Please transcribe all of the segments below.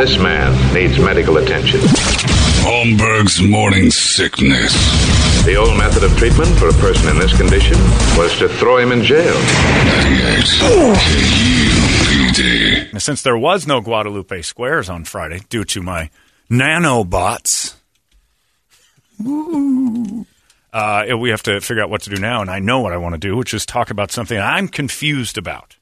This man needs medical attention. Holmberg's morning sickness. The old method of treatment for a person in this condition was to throw him in jail. 98 KUPD. Since there was no Guadalupe Squares on Friday due to my nanobots, uh, we have to figure out what to do now. And I know what I want to do, which is talk about something I'm confused about.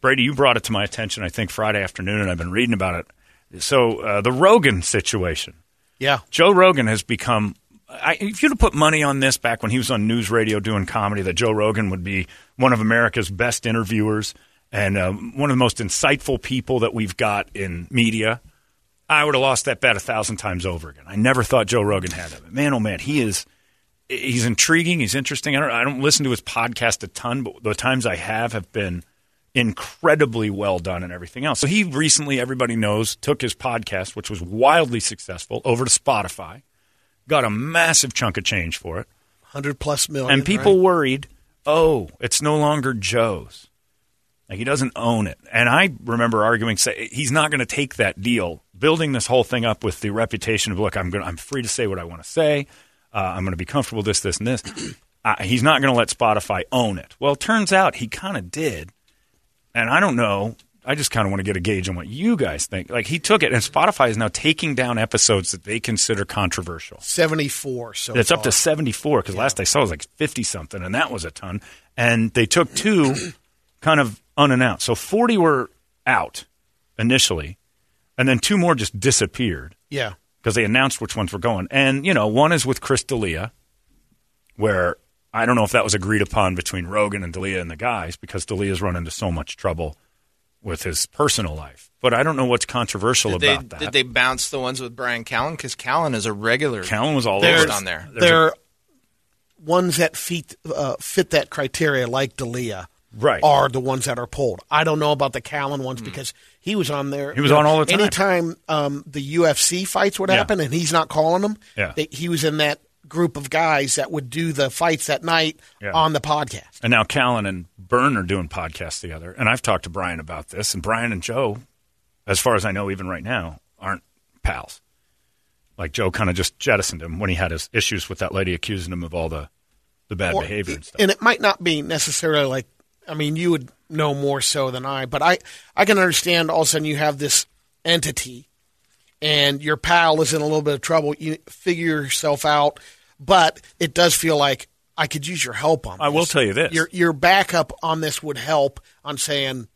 Brady, you brought it to my attention, I think, Friday afternoon, and I've been reading about it. So, uh, the Rogan situation. Yeah. Joe Rogan has become. I, if you'd have put money on this back when he was on news radio doing comedy, that Joe Rogan would be one of America's best interviewers and uh, one of the most insightful people that we've got in media, I would have lost that bet a thousand times over again. I never thought Joe Rogan had that. Man, oh man, he is. He's intriguing. He's interesting. I don't, I don't listen to his podcast a ton, but the times I have have been incredibly well done and everything else. So he recently, everybody knows, took his podcast, which was wildly successful, over to Spotify, got a massive chunk of change for it. 100 plus million. And people right? worried, oh, it's no longer Joe's. Like he doesn't own it. And I remember arguing, say he's not going to take that deal, building this whole thing up with the reputation of look, I'm going, I'm free to say what I want to say. Uh, I'm going to be comfortable this, this, and this. uh, he's not going to let Spotify own it. Well, it turns out he kind of did. And I don't know. I just kind of want to get a gauge on what you guys think. Like he took it, and Spotify is now taking down episodes that they consider controversial. 74 so It's up to 74 because last I saw it was like 50 something, and that was a ton. And they took two kind of unannounced. So 40 were out initially, and then two more just disappeared Yeah. because they announced which ones were going. And, you know, one is with Chris D'Elia, where I don't know if that was agreed upon between Rogan and D'Elia and the guys because D'Elia's run into so much trouble with his personal life. But I don't know what's controversial Did they, about that. did they bounce the ones with Brian Callen? Because Callen is a regular. Callen was all over on there. There's a- They're ones that fit, uh, fit that criteria, like D'Elia, Right. are the ones that are pulled. I don't know about the Callen ones because he was on there. Hmm. He was on all the time. Anytime um, the UFC fights would Yeah. happen and he's not calling them, Yeah. they, he was in that group of guys that would do the fights that night Yeah. on the podcast. And now Callen and Byrne are doing podcasts together. And I've talked to Brian about this. And Brian and Joe, as far as I know, even right now, aren't pals. Like Joe kind of just jettisoned him when he had his issues with that lady accusing him of all the, the bad Or- behavior and stuff. And it might not be necessarily like, I mean, you would know more so than I, but I, I can understand all of a sudden you have this entity and your pal is in a little bit of trouble. You figure yourself out, but it does feel like I could use your help on this I will tell you this. Your, your backup on this would help on saying,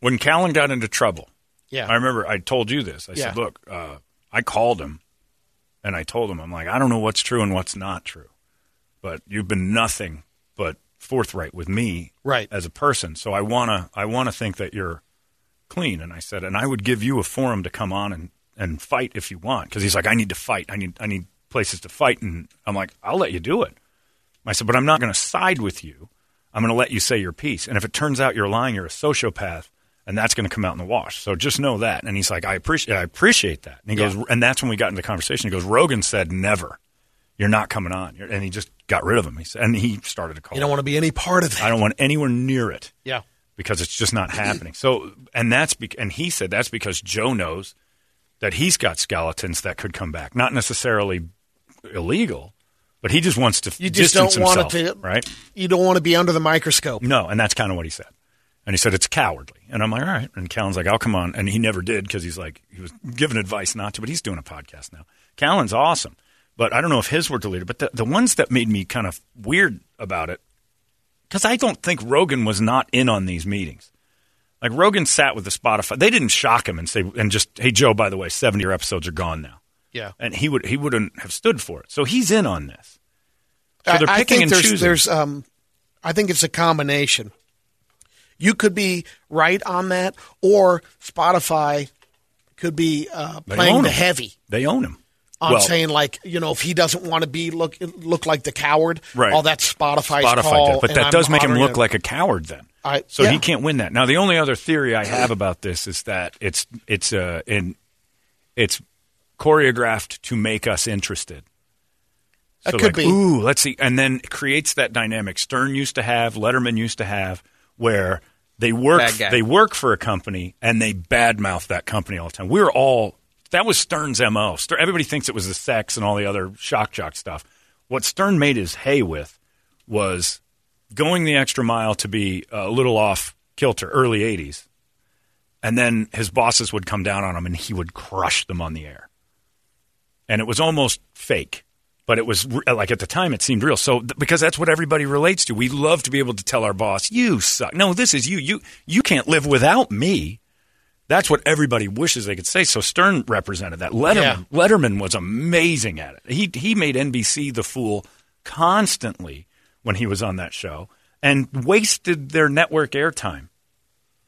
when Callen got into trouble, yeah, I remember I told you this. I said, look, uh, I called him and I told him, I'm like, I don't know what's true and what's not true, but you've been nothing but forthright with me Right. as a person. So I want to, I want to think that you're clean. And I said, and I would give you a forum to come on and, and fight if you want. Cause he's like, I need to fight. I need, I need places to fight. And I'm like, I'll let you do it. I said, but I'm not going to side with you. I'm going to let you say your piece. And if it turns out you're lying, you're a sociopath, and that's going to come out in the wash. So just know that. And he's like, I appreciate, I appreciate that. And he goes, and that's when we got into the conversation. He goes, Rogan said never. You're not coming on. And he just got rid of him. He said, and he started to call. you don't want to be any part of that. I don't want anywhere near it yeah. because it's just not happening. So, and that's be- and he said that's because Joe knows that he's got skeletons that could come back, not necessarily illegal, but he just wants to You just distance don't want to, right? You don't want to be under the microscope. No, and that's kind of what he said. And he said it's cowardly. And I'm like, all right. And Callen's like, I'll come on. And he never did because he's like, he was given advice not to, but he's doing a podcast now. Callen's awesome. But I don't know if his were deleted. But the, the ones that made me kind of weird about it, because I don't think Rogan was not in on these meetings. Like Rogan sat with the Spotify. They didn't shock him and say, and just, hey, Joe, by the way, 70 of your episodes are gone now. Yeah. And he would he wouldn't have stood for it. So he's in on this. So I- they're I picking think and there's, choosing. There's, um, I think it's a combination. You could be right on that, or Spotify could be uh, They playing the him. heavy They own him. on Well, saying like you know if he doesn't want to be look look like the coward, Right. all that's Spotify's Spotify call, did, but that I'm does make him look it. like a coward then. I- so yeah. he can't win that. Now the only other theory I have about this is that it's it's uh in it's choreographed to make us interested. That So could like, be. Ooh, let's see, and then it creates that dynamic Stern used to have, Letterman used to have, where they work they work for a company and they badmouth that company all the time. We're all that was Stern's mo. Stern, everybody thinks it was the sex and all the other shock jock stuff. What Stern made his hay with was going the extra mile to be a little off kilter, early '80s, and then his bosses would come down on him and he would crush them on the air and it was almost fake but it was like at the time it seemed real. So because that's what everybody relates to. We love to be able to tell our boss you suck. No this is you. You you can't live without me. That's what everybody wishes they could say. So stern represented that. Letterman Yeah. letterman was amazing at it. He he made nbc the fool constantly when he was on that show and wasted their network airtime.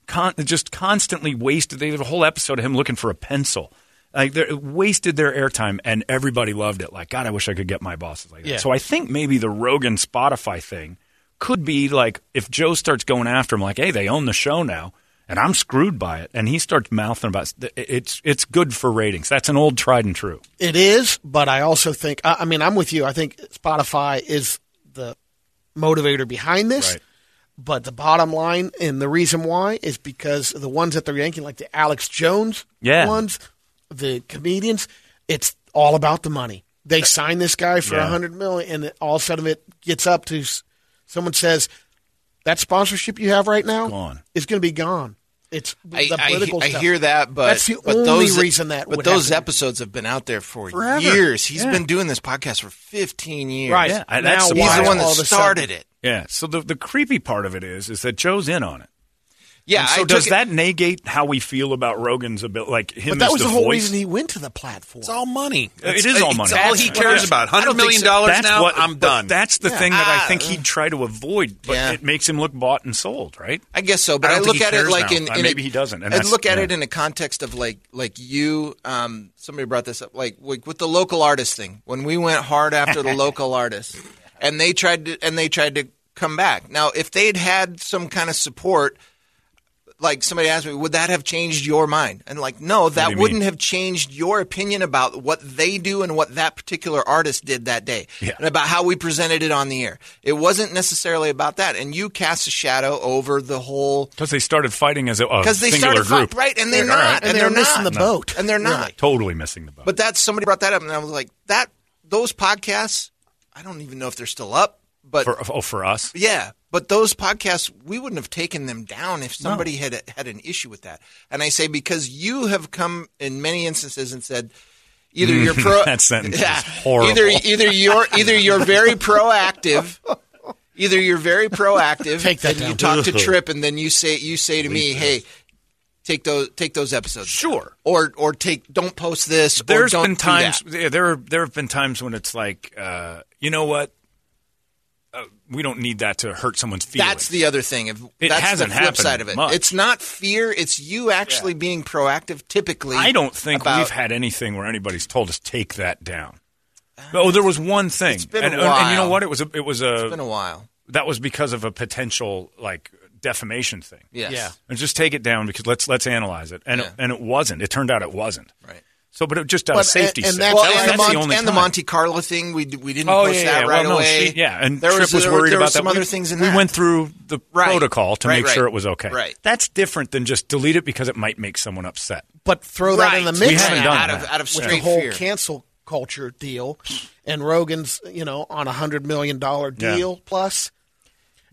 Con- just constantly wasted. They had a whole episode of him looking for a pencil. Like they wasted their airtime, and everybody loved it. Like God, I wish I could get my bosses like that. Yeah. So I think maybe the Rogan Spotify thing could be like if Joe starts going after him, like, hey, they own the show now, and I'm screwed by it, and he starts mouthing about it's it's good for ratings. That's an old tried and true. It is, but I also think I I mean I'm with you. I think Spotify is the motivator behind this. Right. But the bottom line and the reason why is because the ones that they're yanking, like the Alex Jones Yeah. ones, the comedians, it's all about the money. They uh, sign this guy for a Yeah. hundred million, and all of a sudden it gets up to someone says that sponsorship you have right now Gone. is going to be gone. It's I, the I, political I stuff. hear that, but that's the but only those, reason that. But would those happen. episodes have been out there for Forever. years. He's Yeah. been doing this podcast for 15 years. Right. Yeah, now, that's the He's the one that started it. Yeah. So the the creepy part of it is is that Joe's in on it. Yeah. And so I does took it- that negate how we feel about Rogan's ability? Like him But that as was the, the whole voice? reason he went to the platform. It's all money. It is all It's money. all he cares yeah. about. I Hundred don't think so. dollars That's now. what I'm done. That's the Yeah. thing that I think he'd try to avoid, but Yeah. it makes him look bought and sold, right? I guess so, but I I, look at it like now. in, Uh, in maybe a, he doesn't, and I look at yeah. it in a context of like like you. Um, somebody brought this up, like, like with the local artist thing. When we went hard after the local artists, and they tried to and they tried to come back. Now, if they'd had some kind of support. Like somebody asked me, would that have changed your mind? And like, no, that wouldn't mean? have changed your opinion about what they do and what that particular artist did that day, Yeah. and about how we presented it on the air. It wasn't necessarily about that, and you cast a shadow over the whole Because they started fighting as a, because they singular started group, fight, right, and they're all not, right. And and they're they're missing not, the boat. and they're not. Totally missing the boat. But that somebody brought that up, and I was like, that those podcasts. I don't even know if they're still up, but for, oh, for us, yeah, but those podcasts we wouldn't have taken them down if somebody had had an issue with that. And I say because you have come in many instances and said. Either you're pro. That sentence is horrible. Either either you're either you're very proactive. Either you're very proactive, Take that and you talk to Trip, and then you say you say to me, "Hey, take those take those episodes." Sure. Or or take don't post this. or There's don't been do times. that. Yeah, there there have been times when it's like, uh, you know what? Uh, we don't need that to hurt someone's feelings. That's the other thing. If, It that's hasn't the flip happened side of it. much. It's not fear. It's you actually being proactive. Typically, I don't think about- we've had anything where anybody's told us take that down. Oh, there was one thing, It's been a and, and- and you know what? It was a, it was a It's been a while. that was because of a potential like defamation thing. Yes. Yeah. and just take it down because let's let's analyze it, and Yeah. it, and it wasn't. It turned out it wasn't. Right. So, but it just out But- of safety and- and that's- Well, That- and, that's the, Mon- only and the. Monte Carlo thing, we, we didn't Oh post yeah, that yeah. right well, no, away. she- yeah, and there Trip was, was, there, worried there about was some that. other we, things in we that. went through the Right. protocol to Right, make right. sure it was okay. Right. That's different than just delete it because it might make someone upset. But throw that in the mix We haven't now done out that. of out of with straight the whole fear. cancel culture deal, and Rogan's you know on a hundred million dollar Yeah. deal plus.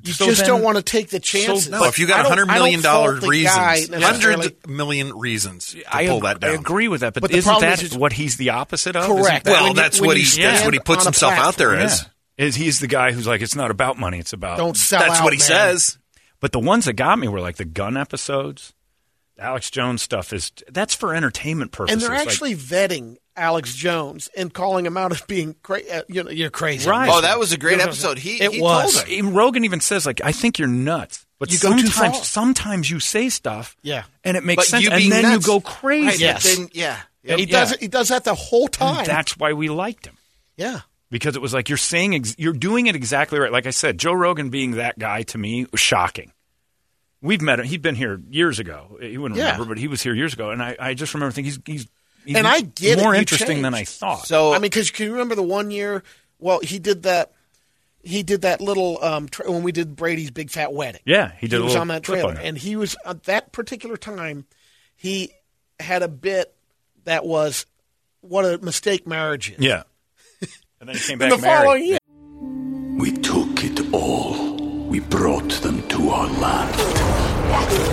You So just then- don't want to take the chances. No, if you got I a don't- hundred I don't million dollar fault reasons, hundred million reasons to I, pull ag- that down. I agree with that, but, But the isn't problem that is- what he's the opposite of? Correct. that- Well, you- that's what he that's what he puts on a himself out there yeah. as. Is he's the guy who's like, it's not about money, it's about Don't sell That's out, what he man. says. But the ones that got me were like the gun episodes. Alex Jones stuff is that's for entertainment purposes. And they're Like, actually vetting Alex Jones and calling him out as being crazy. Uh, you know, you're crazy. Right. Oh, that was a great episode. He It he was. told him. even Rogan even says like, I think you're nuts. But You sometimes, far. sometimes you say stuff, Yeah. and it makes But sense, and then nuts. you go crazy. Right, Yes. then- yeah. And he does it. He does that the whole And time. that's why we liked him. yeah. because it was like you're saying ex- you're doing it exactly right. Like I said, Joe Rogan being that guy to me was shocking. We've met him. He'd been here years ago. He wouldn't Yeah. remember, but he was here years ago, and I, I just remember thinking he's he's, he's And I get more you interesting than I thought. So I mean, because can you remember the one year? Well, he did that. He did that little um, tra- when we did Brady's big fat wedding. yeah, he did. a was little on that trailer, on and he was at that particular time. He had a bit that was what a mistake marriage is. yeah, and then he came In back the married. following year, We took it all. We brought them to our land.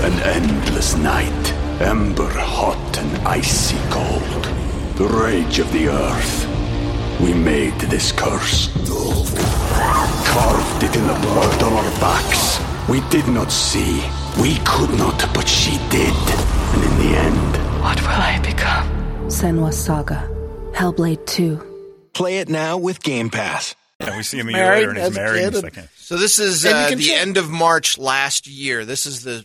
An endless night, ember hot and icy cold. The rage of the earth. We made this curse. Carved it in the blood on our backs. We did not see. We could not, but she did. And in the end, What will I become? Senua's Saga. Hellblade 2. Play it now with Game Pass. Yeah, we see him a year later, and he's as married. kid And he's like, So this is uh, the end of March last year. This is the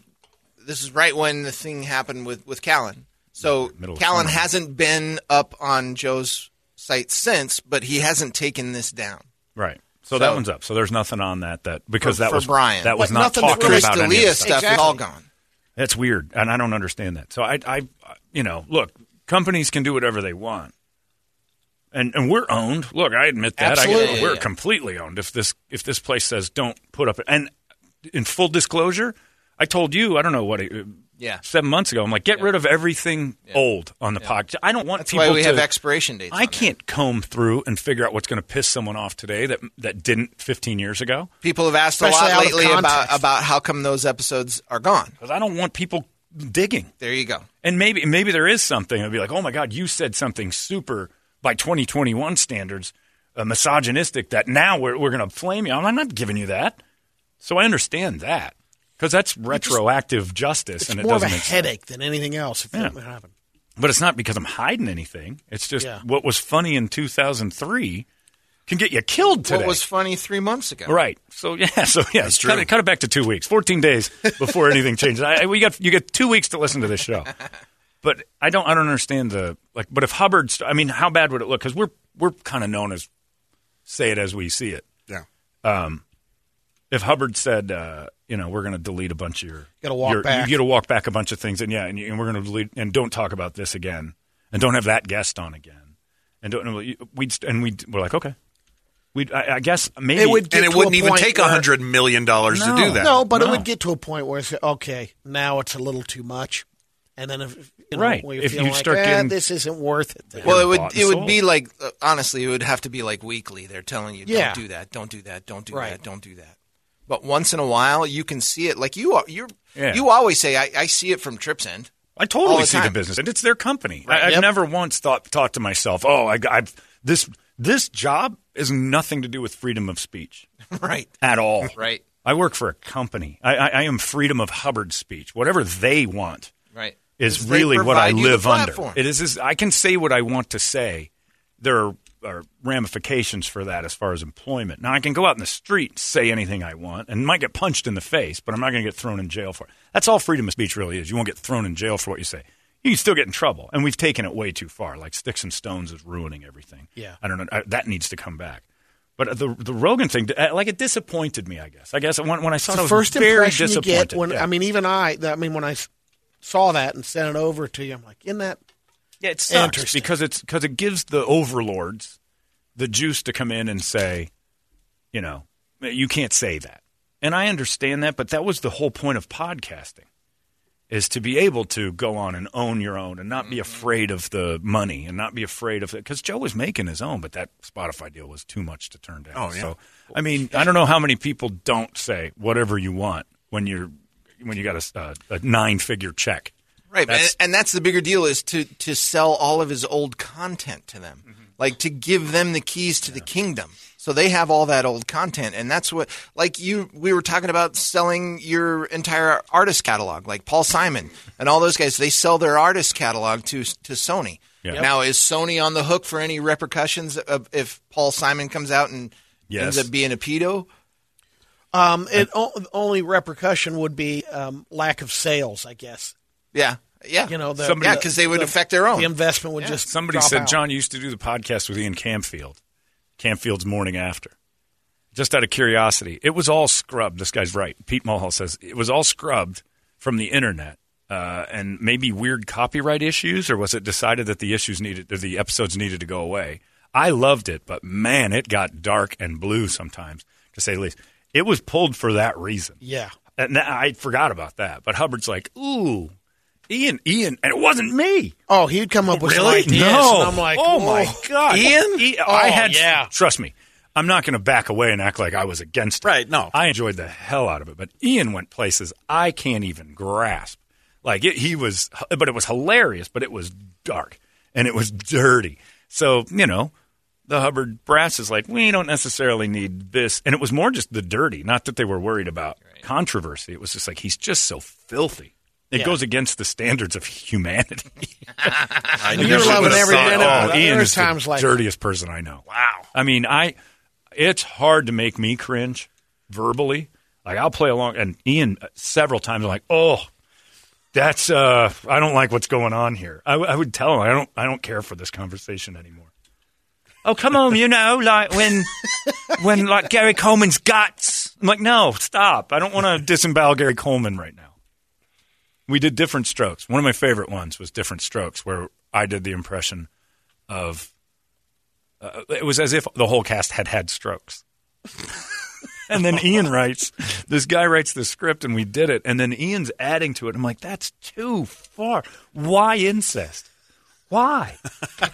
this is right when the thing happened with with Callen. So Middle Callen summer. hasn't been up on Joe's site since, but he hasn't taken this down. right. So, So- that one's up. So there's nothing on that that because For- that for was Brian. That was But not nothing that talking Chris about any of D'Elia stuff Exactly. is all gone. That's weird, and I don't understand that. So I, I, you know, look, companies can do whatever they want, and and we're owned. Look, I admit that. I, we're Yeah. completely owned. If this if this place says don't put up, and in full disclosure, I told you, I don't know what, it, Yeah. seven months ago, I'm like, get rid of everything old on the podcast. I don't want That's people why we to. have expiration dates. I can't comb through and figure out what's going to piss someone off today that that didn't 15 years ago. People have asked a lot lately about about how come those episodes are gone. Because I don't want people digging. There you go. And maybe maybe there is something. It'd be like, oh my God, you said something super by 2021 standards, uh, misogynistic. That now we're we're going to flame you. I'm not giving you that. So I understand that because that's retroactive justice, it's and it more of a doesn't make sense. headache than anything else. If Yeah. happened. But it's not because I'm hiding anything. It's just Yeah. what was funny in 2003 can get you killed today. What was funny three months ago? Right. So yeah. So yeah. That's cut true. it, cut it back to two weeks, fourteen days before anything changes. I, we got you get two weeks to listen to this show. But I don't. I don't understand the like. But if Hubbard, st- I mean, how bad would it look? Because we're we're kind of known as say it as we see it. Yeah. Um, If Hubbard said, uh, you know, we're going to delete a bunch of your, Gotta walk your- back. You got to walk back a bunch of things, and yeah, and, you, and we're going to delete, and don't talk about this again, and don't have that guest on again, and don't. We'd and we we're like, okay, we. I, I guess maybe It would get and it wouldn't even take a hundred million dollars to do that. No, but it would get to a point where it's okay. Now it's a little too much, and then if you know, Right. If you like, start "Ah, getting- this isn't worth it. Then. Well, it would it and would be like uh, honestly, it would have to be like weekly. They're telling you, Yeah. don't do that, don't do that, don't do Right. that, don't do that. But once in a while, you can see it. Like you, you, Yeah. you always say, I, I see it from Trips End. I totally the see the business, and it's their company. Right. I, I've Yep. never once thought thought to myself, "Oh, I, I've this this job is nothing to do with freedom of speech right, at all, right? I work for a company. I, I, I am freedom of Hubbard speech. Whatever they want right. is really what I provide you the live under. It is, is. I can say what I want to say. There are, are ramifications for that as far as employment. Now I can go out in the street and say anything I want and might get punched in the face, but I'm not going to get thrown in jail for it. That's all freedom of speech really is. You won't get thrown in jail for what you say. You can still get in trouble, and we've taken it way too far. Like sticks and stones is ruining everything. Yeah. I don't know. I, that needs to come back. But the the Rogan thing, uh, like it disappointed me. I guess. I guess when, when I saw it, I the was first impression you get when Yeah. I mean, even I, I mean, when I saw that and sent it over to you, I'm like, in that Yeah, it sucks Interesting. because it's because it gives the overlords the juice to come in and say, you know, you can't say that. And I understand that, but that was the whole point of podcasting. is to be able to go on and own your own and not be mm-hmm. afraid of the money and not be afraid of it because Joe was making his own, but that Spotify deal was too much to turn down. Oh, yeah. So I mean, I don't know how many people don't say whatever you want when you're when you got a, a nine figure check. Right, That's- and, and that's the bigger deal is to to sell all of his old content to them, Mm-hmm. like to give them the keys to the kingdom, so they have all that old content, and that's what like you we were talking about selling your entire artist catalog, like Paul Simon and all those guys. They sell their artist catalog to to Sony. Yeah. Now is Sony on the hook for any repercussions of if Paul Simon comes out and Yes. ends up being a pedo? Um, it o- only repercussion would be um, lack of sales, I guess. Yeah, yeah, You know, the, Somebody- yeah, because they would the- affect their own. The investment would just Somebody drop said out. John used to do the podcast with Ian Camfield, Camfield's Morning After. Just out of curiosity, it was all scrubbed. This guy's right. Pete Mulhall says it was all scrubbed from the internet, uh, and maybe weird copyright issues, or was it decided that the issues needed, or the episodes needed to go away? I loved it, but man, it got dark and blue sometimes, to say the least. It was pulled for that reason. Yeah. And I forgot about that. But Hubbard's like, ooh, Ian, Ian, and it wasn't me. Oh, he'd come up with some Really? ideas, No. and I'm like, oh my god, Ian? Oh, I Oh, had. yeah. Trust me, I'm not going to back away and act like I was against it. Right, no. I enjoyed the hell out of it. But Ian went places I can't even grasp. Like it, he was, but it was hilarious. But it was dark and it was dirty. So you know, the Hubbard brass is like, we don't necessarily need this. And it was more just the dirty, not that they were worried about controversy. It was just like he's just so filthy. It Yeah. goes against the standards of humanity. I You're loving every minute of Oh, it. Ian There's is times the like- dirtiest person I know. Wow. I mean, I it's hard to make me cringe verbally. Like I'll play along, and Ian uh, several times I'm like, oh, that's uh, I don't like what's going on here. I, w- I would tell him I don't I don't care for this conversation anymore. Oh come on, you know, like when when like Gary Coleman's guts. I'm like, no, stop. I don't want to disembowel Gary Coleman right now. We did different strokes. One of my favorite ones was different strokes, where I did the impression of. Uh, it was as if the whole cast had had strokes. and then Ian writes, this guy writes the script, and we did it. And then Ian's adding to it. I'm like, that's too far. Why incest? Why?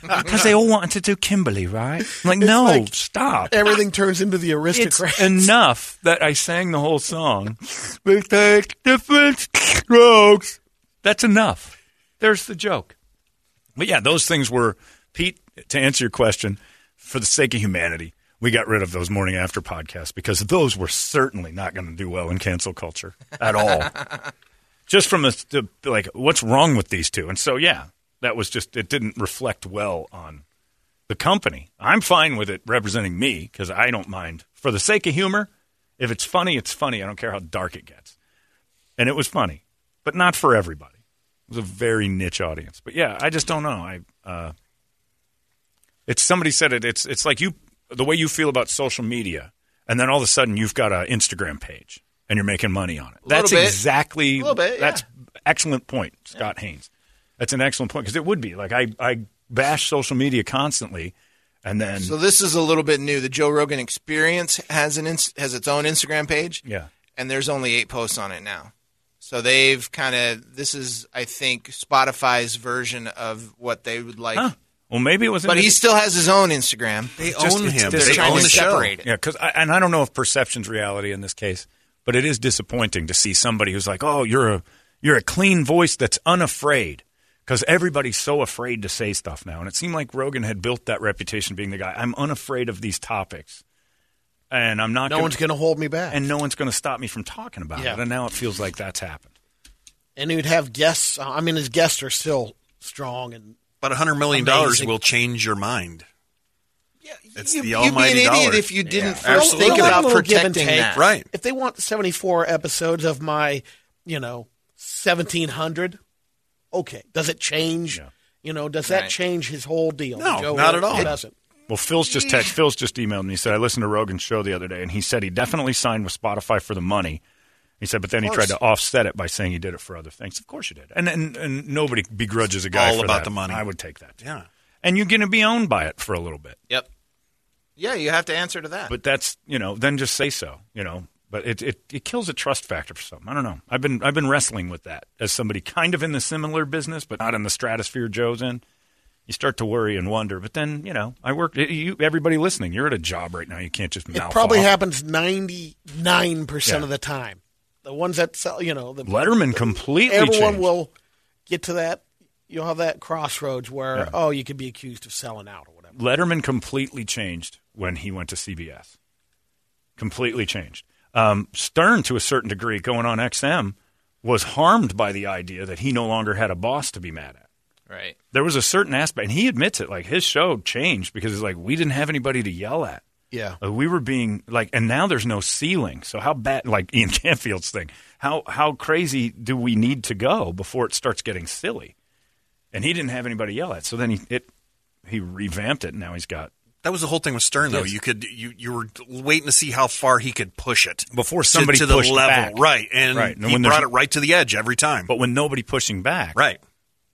Because they all wanted to do Kimberly, right? I'm like, no, like stop. Everything turns into the It's aristocrats. enough that I sang the whole song. We take different strokes. That's enough. There's the joke. But yeah, those things were Pete. To answer your question, for the sake of humanity, we got rid of those morning after podcasts because those were certainly not going to do well in cancel culture at all. just from a the, like, what's wrong with these two? And so yeah, that was just it didn't reflect well on the company. I'm fine with it representing me because I don't mind. For the sake of humor, if it's funny, it's funny. I don't care how dark it gets. And it was funny, but not for everybody. It was a very niche audience. But yeah, I just don't know. I uh, it's somebody said it. It's it's like you the way you feel about social media, and then all of a sudden you've got an Instagram page and you're making money on it. That's bit. exactly bit, that's excellent point, Scott Haynes. That's an excellent point because it would be like I I bash social media constantly, and then So this is a little bit new. The Joe Rogan Experience has an ins- has its own Instagram page. yeah. and there's only eight posts on it now. So they've kind of this is I think Spotify's version of what they would like. Huh. Well, maybe it was. But he still has his own Instagram. They just- own it's him. They're They trying own to the show. separate it. Yeah, because and I don't know if perception's reality in this case, but it is disappointing to see somebody who's like, "Oh, you're a you're a clean voice that's unafraid," because everybody's so afraid to say stuff now, and it seemed like Rogan had built that reputation being the guy. I'm unafraid of these topics, and I'm not. no gonna, one's going to hold me back. and no one's going to stop me from talking about Yeah. it. And now it feels like that's happened. and he'd have guests. I mean, his guests are still strong and But $100 million will change your mind. Yeah, it's you, the you'd almighty be an idiot dollar. if you didn't first absolutely. think Well, about a little give and protecting take. that. Right. If they want 74 episodes of my, you know, 1700, okay. Does it change? Yeah. You know, does that Right. change his whole deal? No, Joe not at Rogan all. doesn't. Well, Phil's just text. Phil's just emailed me. He said I listened to Rogan's show the other day, and he said he definitely signed with Spotify for the money. He said, but then he tried to offset it by saying he did it for other things. Of course you did, and and, and nobody begrudges a guy All for about that. the money. I would take that. Yeah. and you're going to be owned by it for a little bit. Yep. Yeah, you have to answer to that. But that's you know, then just say so. You know, But it, it it kills a trust factor for some. I don't know. I've been I've been wrestling with that as somebody kind of in the similar business, but not in the stratosphere Joe's in. You start to worry and wonder, but then you know I work. You everybody listening, you're at a job right now. You can't just It probably off. happens ninety nine percent of the time. The ones that sell, you know, the Letterman completely everyone changed. will get to that. You'll have that crossroads where Yeah. oh, you could be accused of selling out or whatever. Letterman completely changed when he went to CBS. Completely changed. Um, Stern, to a certain degree, going on XM, was harmed by the idea that he no longer had a boss to be mad at. Right. There was a certain aspect, and he admits it. Like his show changed because it's like we didn't have anybody to yell at. Yeah. Uh, we were being like, and now there's no ceiling. So how bad? Like Ian Camfield's thing. How how crazy do we need to go before it starts getting silly? And he didn't have anybody yell at. So then he it he revamped it. And now he's got That was the whole thing with Stern, though. Yes. You could you you were waiting to see how far he could push it Before to- somebody to, the pushed level, back. right? And Right. And he brought it right to the edge every time. But when nobody pushing back, right?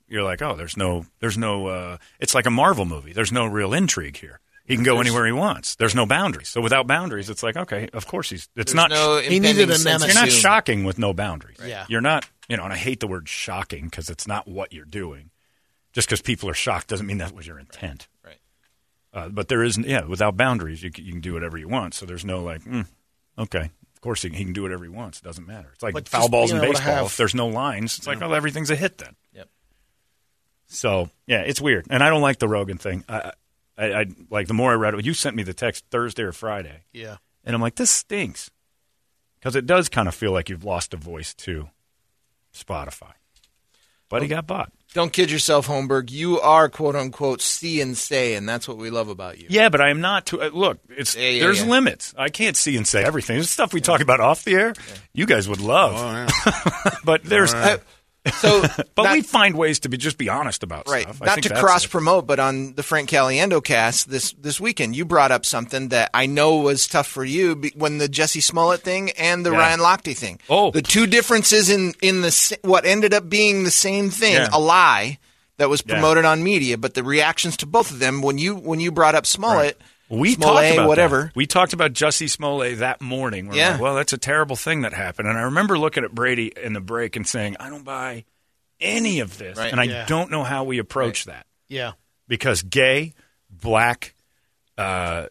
You're like, oh, there's no, there's no. Uh, it's like a Marvel movie. There's no real intrigue here. He can go anywhere he wants. There's no boundaries. So without boundaries, it's like, okay, of course he's. It's not. no He needed a impending sense of You're not shocking with no boundaries. Yeah. You're not. You know, and I hate the word shocking because it's not what you're doing. Just because people are shocked doesn't mean that was your intent. Uh, but there isn't. Yeah, without boundaries, you can, you can do whatever you want. So there's no like, mm, okay. Of course, he, he can do whatever he wants. It doesn't matter. It's like foul balls in being able to baseball. if there's no lines, it's like, oh, everything's a hit then. Yep. So yeah, it's weird, and I don't like the Rogan thing. I, I, I like the more I read it. You sent me the text Thursday or Friday, Yeah. and I'm like, this stinks because it does kind of feel like you've lost a voice to Spotify. But he got bought. Don't kid yourself, Holmberg. You are quote unquote see and say, and that's what we love about you. Yeah, but I am not. To, uh, look, it's Yeah, yeah, there's yeah. limits. I can't see and say everything. There's stuff we talk about off the air. You guys would love, but there's. Uh, so, but not- we find ways to be just be honest about Right. stuff. I Not to cross promote, but on the Frank Caliendo cast this this weekend, you brought up something that I know was tough for you when the Jussie Smollett thing and the Yeah. Ryan Lochte thing. Oh. the two differences in in the what ended up being the same thing, Yeah. a lie that was Yeah. promoted on media, but the reactions to both of them when you when you brought up Smollett, We Smollett, talked about whatever. that. We talked about Jussie Smollett that morning. We're Yeah. like, well, that's a terrible thing that happened. And I remember looking at Brady in the break and saying, I don't buy any of this. Right. And I Yeah. don't know how we approach that Yeah. because gay, black, uh,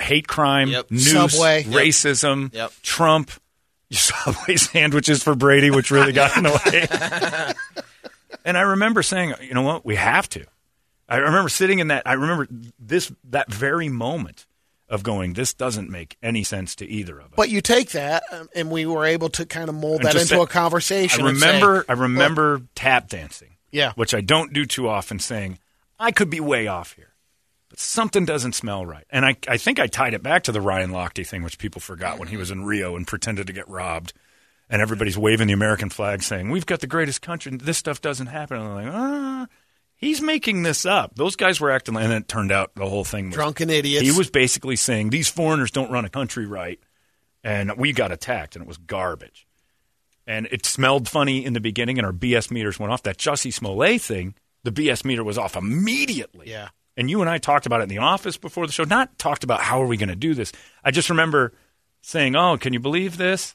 hate crime, Yep. news, Subway. Racism, Yep. Trump, Subway sandwiches for Brady, which really got in the way. and I remember saying, you know what, we have to. I remember sitting in that. I remember this that very moment of going, this doesn't make any sense to either of us. But you take that, um, and we were able to kind of mold And that into a conversation. I and say, remember, I remember tap dancing. Yeah. which I don't do too often. Saying I could be way off here, but something doesn't smell right. And I, I think I tied it back to the Ryan Lochte thing, which people forgot when he was in Rio and pretended to get robbed, and everybody's waving the American flag, saying we've got the greatest country. This stuff doesn't happen. And I'm like, ah. He's making this up. Those guys were acting, like, and it turned out the whole thing was Drunken idiots. He was basically saying these foreigners don't run a country right, and we got attacked, and it was garbage. And it smelled funny in the beginning, and our BS meters went off. That Jussie Smollett thing, the BS meter was off immediately. Yeah. And you and I talked about it in the office before the show. Not talked about how are we going to do this. I just remember saying, "Oh, can you believe this?"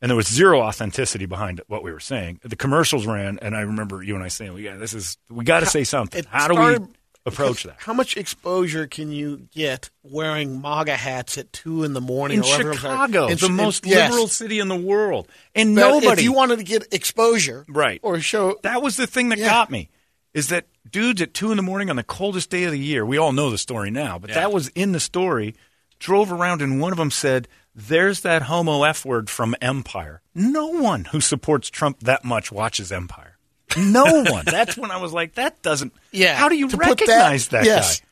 And there was zero authenticity behind what we were saying. The commercials ran, and I remember you and I saying, "We got this is we got to say something. How do we approach that?" How much exposure can you get wearing MAGA hats at two in the morning? In or Chicago, In- the in- most yes. liberal city in the world, and But nobody. If you wanted to get exposure, Right. or show That was the thing that Yeah. got me. Is that dudes at two in the morning on the coldest day of the year? We all know the story now, but that was in the story. Drove around and one of them said, "There's that homo f word from Empire." No one who supports Trump that much watches Empire. No one. That's when I was like, "That doesn't." Yeah, How do you to put that- recognize that, yes. guy?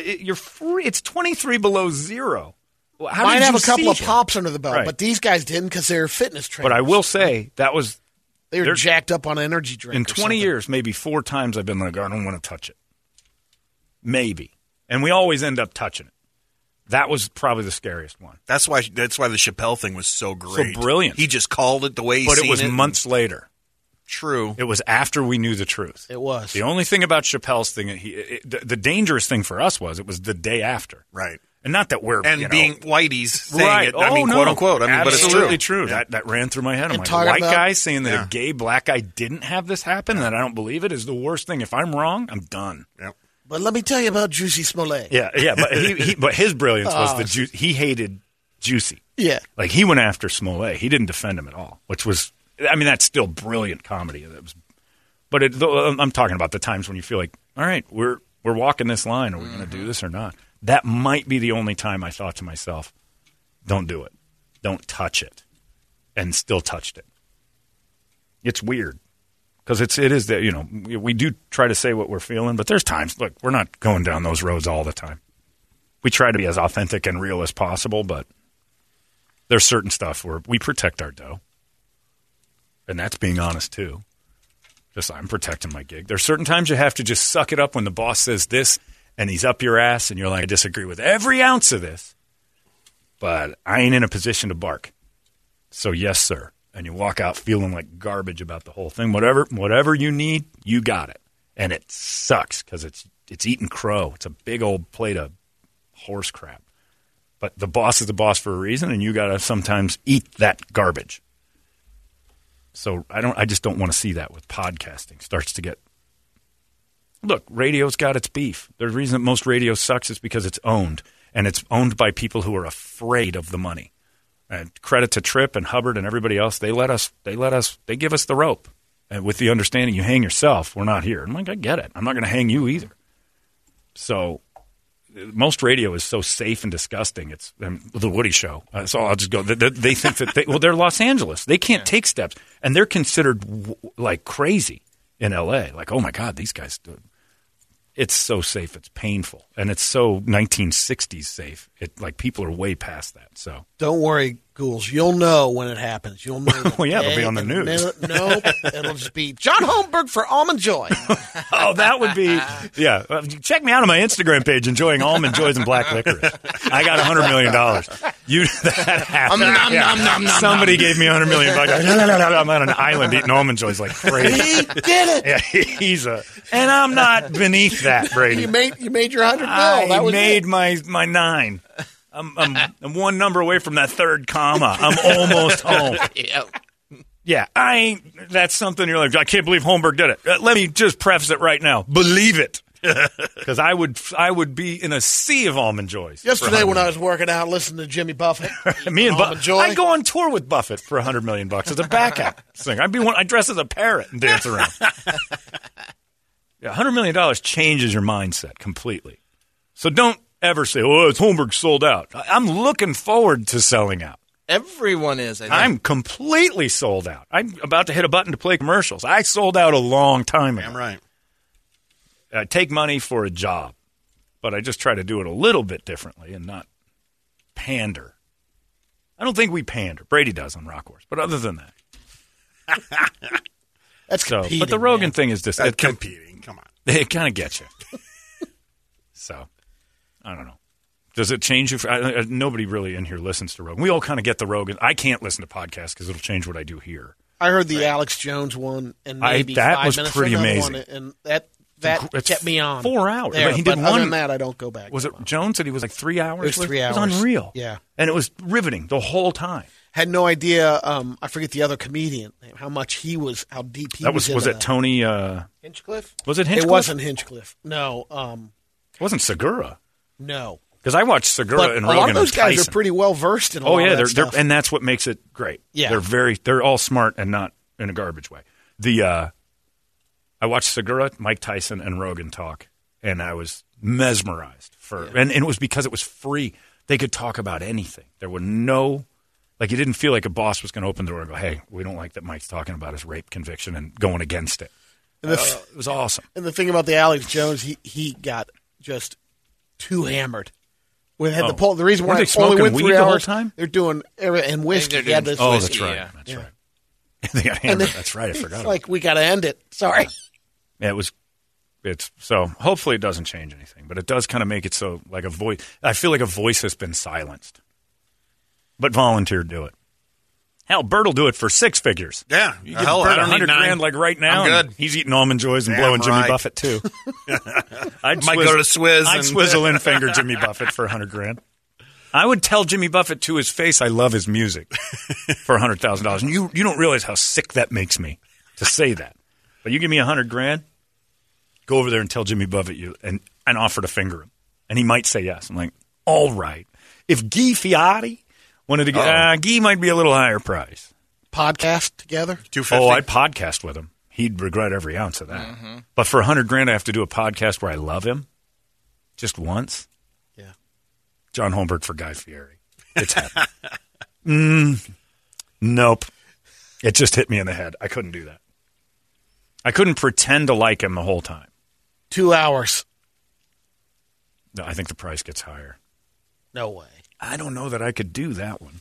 It- you're free. It's twenty three below zero. How might have you a couple of him? pops under the belt, Right. but these guys didn't because they're fitness trainers. But I will say that was they were jacked up on energy drink. in 20 something. years, maybe four times I've been like, I don't want to touch it. Maybe. And we always end up touching it. That was probably the scariest one. That's why that's why the Chappelle thing was so great, So brilliant. He just called it the way he But it seen was months later. True. It was after we knew the truth. It was. The only thing about Chappelle's thing, he, it, the, the dangerous thing for us was it was the day after. Right. And not that we're and you know, being whiteies saying right. it. I oh, mean, no. quote unquote. I mean, but it's Absolutely true. true. That that ran through my head. I'm And like, white about- guy saying that Yeah. a gay black guy didn't have this happen, and that I don't believe it is the worst thing. If I'm wrong, I'm done. Yep. But let me tell you about Juicy Smollett. Yeah, yeah. But he, he but his brilliance was Oh. the ju- he hated Juicy. Yeah. Like he went after Smollett. He didn't defend him at all, which was, I mean, that's still brilliant comedy. That was, but it, I'm talking about the times when you feel like, all right, we're we're walking this line. Are we going to do mm-hmm. this or not? That might be the only time I thought to myself, don't do it, don't touch it, and still touched it. It's weird because it's it is that you know we, do try to say what we're feeling, but there's times look we're not going down those roads all the time. We try to be as authentic and real as possible, but there's certain stuff where we protect our dough, and that's being honest too. Just I'm protecting my gig. There's certain times you have to just suck it up when the boss says this and he's up your ass, and you're like, I disagree with every ounce of this, but I ain't in a position to bark. So yes, sir. And you walk out feeling like garbage about the whole thing. Whatever, whatever you need, you got it. And it sucks because it's it's eating crow. It's a big old plate of horse crap. But the boss is the boss for a reason, and you got to sometimes eat that garbage. So I don't. I just don't want to see that with podcasting. Starts to get. Look, radio's got its beef. The reason that most radio sucks is because it's owned, and it's owned by people who are afraid of the money. And credit to Trip and Hubbard and everybody else. They let us. They let us. They give us the rope, and with the understanding you hang yourself. We're not here. I'm like, I get it. I'm not going to hang you either. So most radio is so safe and disgusting. It's um, the Woody Show. Uh, so I'll just go. They, they- they think that they, well, they're Los Angeles. They can't take steps, and they're considered w- like crazy in L.A. Like, oh my God, these guys. Do. It's so safe. It's painful, and it's so 1960s safe. It like people are way past that. So Don't worry, ghouls. You'll know when it happens. You'll know. Well, yeah, it'll be on the news. No, no, it'll just be John Holmberg for Almond Joy. oh, that would be yeah. Check me out on my Instagram page, enjoying almond joys and black licorice. I got a hundred million dollars. You that happened. Um, nom, nom, nom, nom, Somebody gave me a hundred million bucks. I'm on an island eating almond joys like crazy. he did it. Yeah, he's a, and I'm not beneath that, Brady. You made you made your hundred mil. I that was made it. my my nine. I'm, I'm, I'm one number away from that third comma. I'm almost home. Yeah. Yeah, I ain't. That's something you're like. I can't believe Holmberg did it. Uh, let me just preface it right now. Believe it, because I would. I would be in a sea of almond joys. Yesterday when I was working out, listening to Jimmy Buffett. me and Buffett, Joy. I go on tour with Buffett for a hundred million bucks as a backup singer. I'd be one. I dress as a parrot and dance around. yeah, hundred million dollars changes your mindset completely. So don't ever say, "Oh, it's Holmberg sold out." I- I'm looking forward to selling out. Everyone is. I think. I'm completely sold out. I'm about to hit a button to play commercials. I sold out a long time ago. I'm right. I take money for a job, but I just try to do it a little bit differently and not pander. I don't think we pander. Brady does on Rock Wars, but other than that, That's so. competing, But the Rogan man. thing is just That's it, competing. Come on. it kind of gets you. so I don't know. Does it change you? For, I, I, nobody really in here listens to Rogan. We all kind of get the Rogan. I can't listen to podcasts because it'll change what I do here. I heard the Alex Jones one, and I- maybe that five was minutes pretty amazing. one, and that that It's kept me on four hours. There, But he did but other one- than that, I don't go back. Was it Jones said he was like three hours? It was with- three It hours. was unreal. Yeah. and it was riveting the whole time. Had no idea. Um, I forget the other comedian. How much he was, how deep he that was was. was it Tony? Uh, Hinchcliffe? was it Hinchcliffe? It wasn't Hinchcliffe. No, um, It wasn't Segura no. because I watched Segura But and a lot of those guys Tyson. are pretty well versed in. Oh yeah, they're, that they're stuff. and that's what makes it great. Yeah. they're very they're all smart and not in a garbage way. The uh, I watched Segura, Mike Tyson, and Rogan talk, and I was mesmerized for and, and it was because it was free. They could talk about anything. There were no like you didn't feel like a boss was going to open the door and go, "Hey, we don't like that Mike's talking about his rape conviction and going against it." And the, Uh, it was awesome. and the thing about the Alex Jones, he he got just too hammered. We had the Oh. poll. The reason why Weren't they only smoking went weed three the whole hours, time? They're doing and whiskey. they're doing- this Oh, whiskey. that's right. yeah. That's Yeah. right. they got And hammered. then- That's right. I forgot. It's like we got to end it. Sorry. Yeah, it was. It's so. Hopefully, it doesn't change anything, but it does kind of make it so like a voice. I feel like a voice has been silenced, but volunteer to do it. Hell, Bert will do it for six figures. Yeah. You Hell, give I Bert a hundred grand like right now. Good. He's eating almond joys and Damn blowing Jimmy. Buffett too. I'd Might swizz- go to Swizz I'd and- swizzle in finger Jimmy Buffett for a hundred grand. I would tell Jimmy Buffett to his face, I love his music for hundred thousand dollars, and you you don't realize how sick that makes me to say that. But you give me a hundred grand, go over there and tell Jimmy Buffett you and and offer to finger him, and he might say yes. I'm like, all right. If Guy Fieri wanted to get, uh, Guy might be a little higher price. Podcast together. Two fifty. Oh, I'd podcast with him. He'd regret every ounce of that. But for a hundred grand, I have to do a podcast where I love him, just once. Yeah. John Holmberg for Guy Fieri. It's happening. mm, nope. It just hit me in the head. I couldn't do that. I couldn't pretend to like him the whole time. Two hours. No, I think the price gets higher. No way. I don't know that I could do that one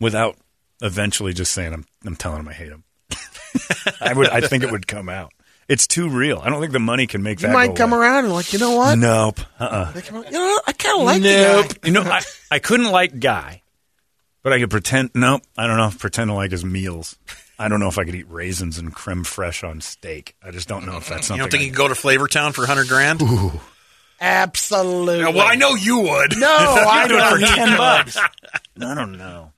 without eventually just saying I'm I'm telling him I hate him. I would I think it would come out. It's too real. I don't think the money can make You that. You might go come away. around and like, you know what? Nope. Uh-uh. They come you know, I kind of like nope. the guy. You know, I, I couldn't like Guy, but I could pretend. Nope. I don't know. Pretend to like his meals. I don't know if I could eat raisins and creme fraiche on steak. I just don't know if that's something. You don't think I- you can go to Flavor Town for hundred grand? Absolutely. Yeah, well, I know you would. No, I do it for ten bucks. I don't know.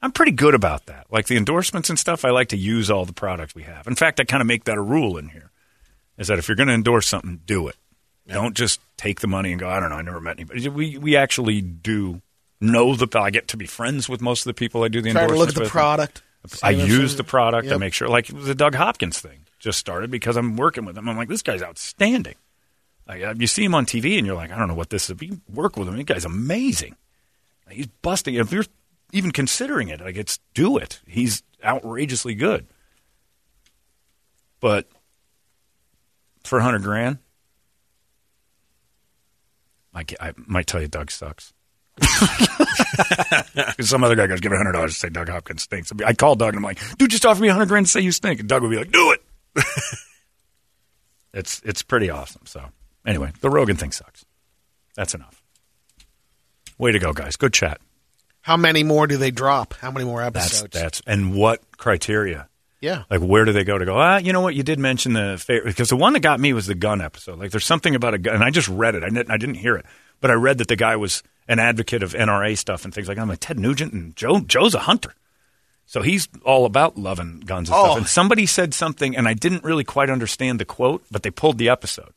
I'm pretty good about that. Like the endorsements and stuff, I like to use all the products we have. In fact, I kind of make that a rule in here. Is that if you're going to endorse something, do it. Don't just take the money and go. I don't know. I never met anybody. We we actually do know the. I get to be friends with most of the people I do the Try to endorsements look at the with. product. I use the product. I make sure, like the Doug Hopkins thing, just started because I'm working with him. I'm like, this guy's outstanding. Like, uh, you see him on TV, and you're like, I don't know what this is. You work with him, the guy's amazing. He's busting. If you're even considering it, like, it's do it. He's outrageously good. But for a hundred grand, I, I might tell you Doug sucks. Some other guy goes, give me hundred dollars to say Doug Hopkins stinks. I call Doug and I'm like, dude, just offer me a hundred grand to say you stink. And Doug would be like, do it. it's it's pretty awesome. So anyway, the Rogan thing sucks. That's enough. Way to go, guys. Good chat. How many more do they drop? How many more That's episodes? that's and what criteria? yeah. Like where do they go to go? Ah, you know what? You did mention the favorite because the one that got me was the gun episode. Like there's something about a gun, and I just read it. I didn't, I didn't hear it, but I read that the guy was an advocate of NRA stuff and things like. that. I'm like Ted Nugent and Joe. Joe's a hunter, so he's all about loving guns and Oh. stuff. And somebody said something, and I didn't really quite understand the quote, but they pulled the episode.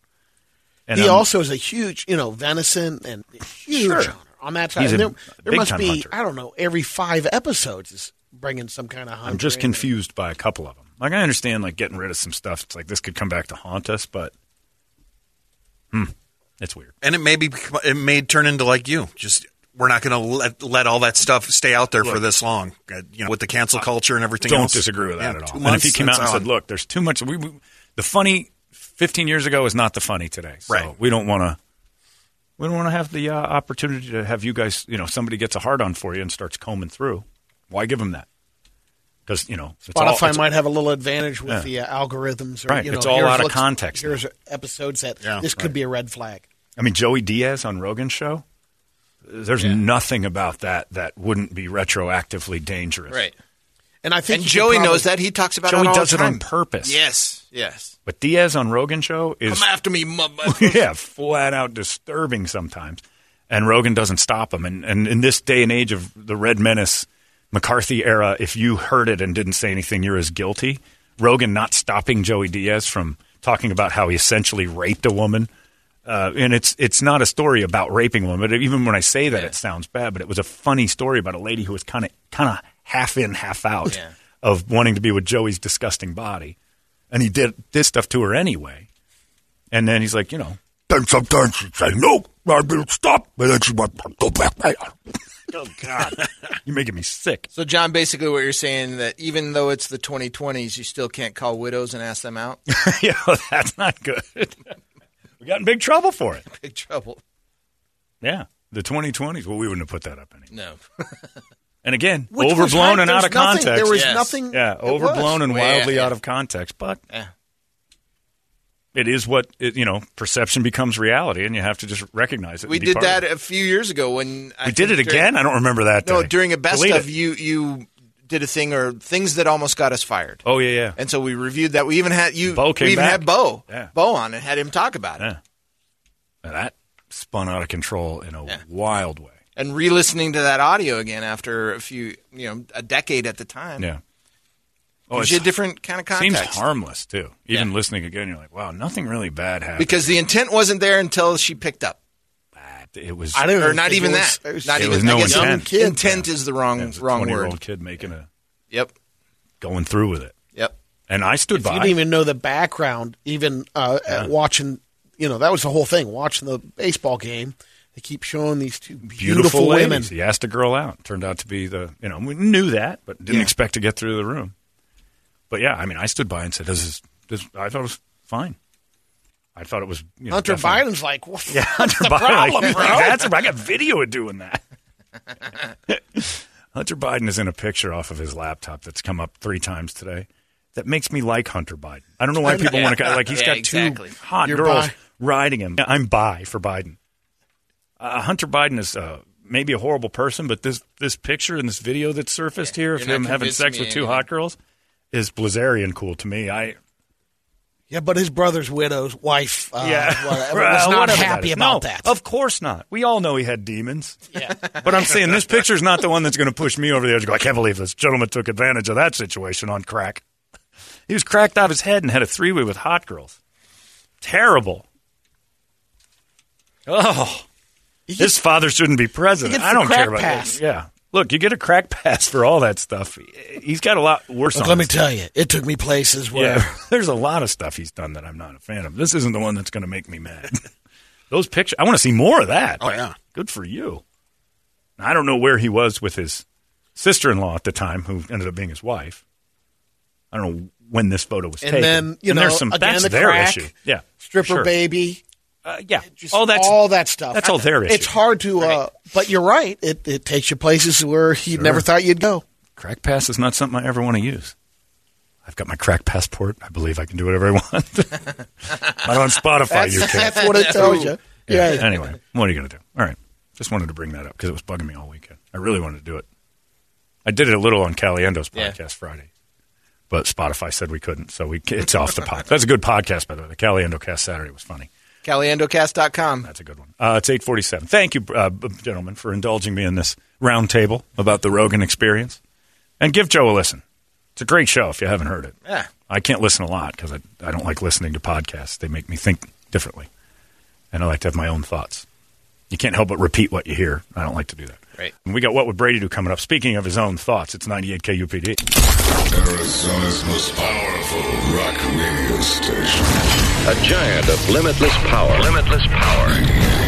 And he I'm- also is a huge, you know, venison and huge Sure. hunter on that side. He's a there there must big-time be, hunter. I don't know, every five episodes is bringing some kind of hunter. I'm just confused by a couple of them. Like I understand, like getting rid of some stuff. It's like this could come back to haunt us, but hmm, it's weird. And it may be. It may turn into like you. Just we're not going to let let all that stuff stay out there for this long. Uh, you know, with the cancel culture and everything. don't else. disagree with that Yeah, at two all. And if he came out it's and said, "Look, there's too much," we, we, the funny 15 years ago is not the funny today. So Right. we don't want to. We don't want to have the uh, opportunity to have you guys. You know, somebody gets a hard on for you and starts combing through. Why give them that? Because you know, it's all- Spotify it's- might have a little advantage with Yeah. the uh, algorithms. Or, Right, You know, it's all out of looks- context Here's episodes that Yeah, this could be a red flag. I mean, Joey Diaz on Rogan's show. There's nothing about that that wouldn't be retroactively dangerous. Right. And I think And Joey probably- knows that. He talks about Joey it does it on purpose. Yes. Yes. But Diaz on Rogan show is Come after me, yeah, flat out disturbing sometimes. And Rogan doesn't stop him. And, and in this day and age of the Red Menace McCarthy era, if you heard it and didn't say anything, you're as guilty. Rogan not stopping Joey Diaz from talking about how he essentially raped a woman. Uh, and it's it's not a story about raping a woman. But even when I say that, it sounds bad. But it was a funny story about a lady who was kind of kind of half in, half out Yeah. of wanting to be with Joey's disgusting body, and he did this stuff to her anyway. And then he's like, you know, Then sometimes she'd say, no, I will stop. And then she went, go back there. oh God, you're making me sick. So, John, basically what you're saying that even though it's the 2020s, you still can't call widows and ask them out. yeah, that's not good. we got in big trouble for it. Big trouble. Yeah, the 2020s. Well, we wouldn't have put that up anyway. No. And again, Which overblown hype. and out of nothing- context. There was Yes. nothing. yeah, overblown was. and Well, yeah, wildly yeah. out of context. But Yeah. it is what it, you know. Perception becomes reality, and you have to just recognize it. We did that it. a few years ago when I We did it during- again. I don't remember that. No, day. during a best Delete of it. you you did a thing or things that almost got us fired. Oh yeah, yeah. And so we reviewed that. We even had you. Bo came we even back. had Bo. Yeah. Bo on and had him talk about it. Yeah. And that spun out of control in a Yeah. wild way. And re-listening to that audio again after a few, you know, a decade at the time. Yeah. Oh, Gives you a different kind of context. Seems harmless too. Even yeah. listening again, you're like, wow, nothing really bad happened. Because the intent wasn't there until she picked up. It was, I don't or not even that. It was, not it even was no intent. Kid. Intent is the wrong yeah, wrong word. Old kid making a. Yep. Going through with it. Yep. And I stood if by. You didn't even know the background, even uh, yeah. watching. You know that was the whole thing. Watching the baseball game, they keep showing these two beautiful, beautiful women. He asked a girl out. Turned out to be the. You know, we knew that, but didn't Yeah. expect to get through the room. But yeah, I mean, I stood by and said, "This is this." I thought it was fine. I thought it was. You know, Hunter definitely- Biden's like, what, Yeah, what's Hunter the Biden. problem, like, bro? That's I got video of doing that. Hunter Biden is in a picture off of his laptop that's come up three times today. That makes me like Hunter Biden. I don't know why people want to like. He's Yeah, got exactly. two hot You're girls bi? riding him. I'm bi for Biden. Uh, Hunter Biden is uh, maybe a horrible person, but this this picture and this video that surfaced here of him having sex with two anymore. hot girls is Blazarian cool to me. I Yeah, but his brother's widow's wife, uh, yeah, whatever, was not whatever happy is. about No, that. Of course not. We all know he had demons. Yeah. But I'm saying this picture's not the one that's going to push me over the edge. Go, I can't believe this gentleman took advantage of that situation on crack. He was cracked out of his head and had a three way with hot girls. Terrible. Oh, his father shouldn't be president. He gets I don't crack care about pass. that. Yeah. Look, you get a crack pass for all that stuff. He's got a lot worse Look, on let me his- tell you, it took me places where yeah, there's a lot of stuff he's done that I'm not a fan of. This isn't the one that's going to make me mad. Those pictures, I want to see more of that. Oh, yeah. good for you. I don't know where he was with his sister-in-law at the time, who ended up being his wife. I don't know when this photo was And taken. then, you And know, there's some, again, that's the their crack, issue. Yeah, stripper sure. baby, Uh, yeah, just oh, that's all that stuff. That's all there is. It's hard to, uh, but you're right. It, it takes you places where you never thought you'd go. Crack pass is not something I ever want to use. I've got my crack passport. I believe I can do whatever I want. I'm on Spotify, That's, you kid. that's what it tells you. Yeah. Yeah. Anyway, what are you going to do? All right. Just wanted to bring that up because it was bugging me all weekend. I really wanted to do it. I did it a little on Caliendo's Yeah. podcast Friday, but Spotify said we couldn't, so we it's off the pod. That's a good podcast, by the way. The Caliendo cast Saturday was funny. CaliendoCast.com. That's a good one. Uh, it's eight forty-seven. Thank you, uh, gentlemen, for indulging me in this roundtable about the Rogan experience, and give Joe a listen. It's a great show if you haven't heard it. Yeah. I can't listen a lot because I, I don't like listening to podcasts. They make me think differently. And I like to have my own thoughts. You can't help but repeat what you hear. I don't like to do that. Right. And we got What Would Brady Do coming up. Speaking of his own thoughts, it's 98 KUPD. Arizona's most powerful rock radio station. A giant of limitless power. Limitless power.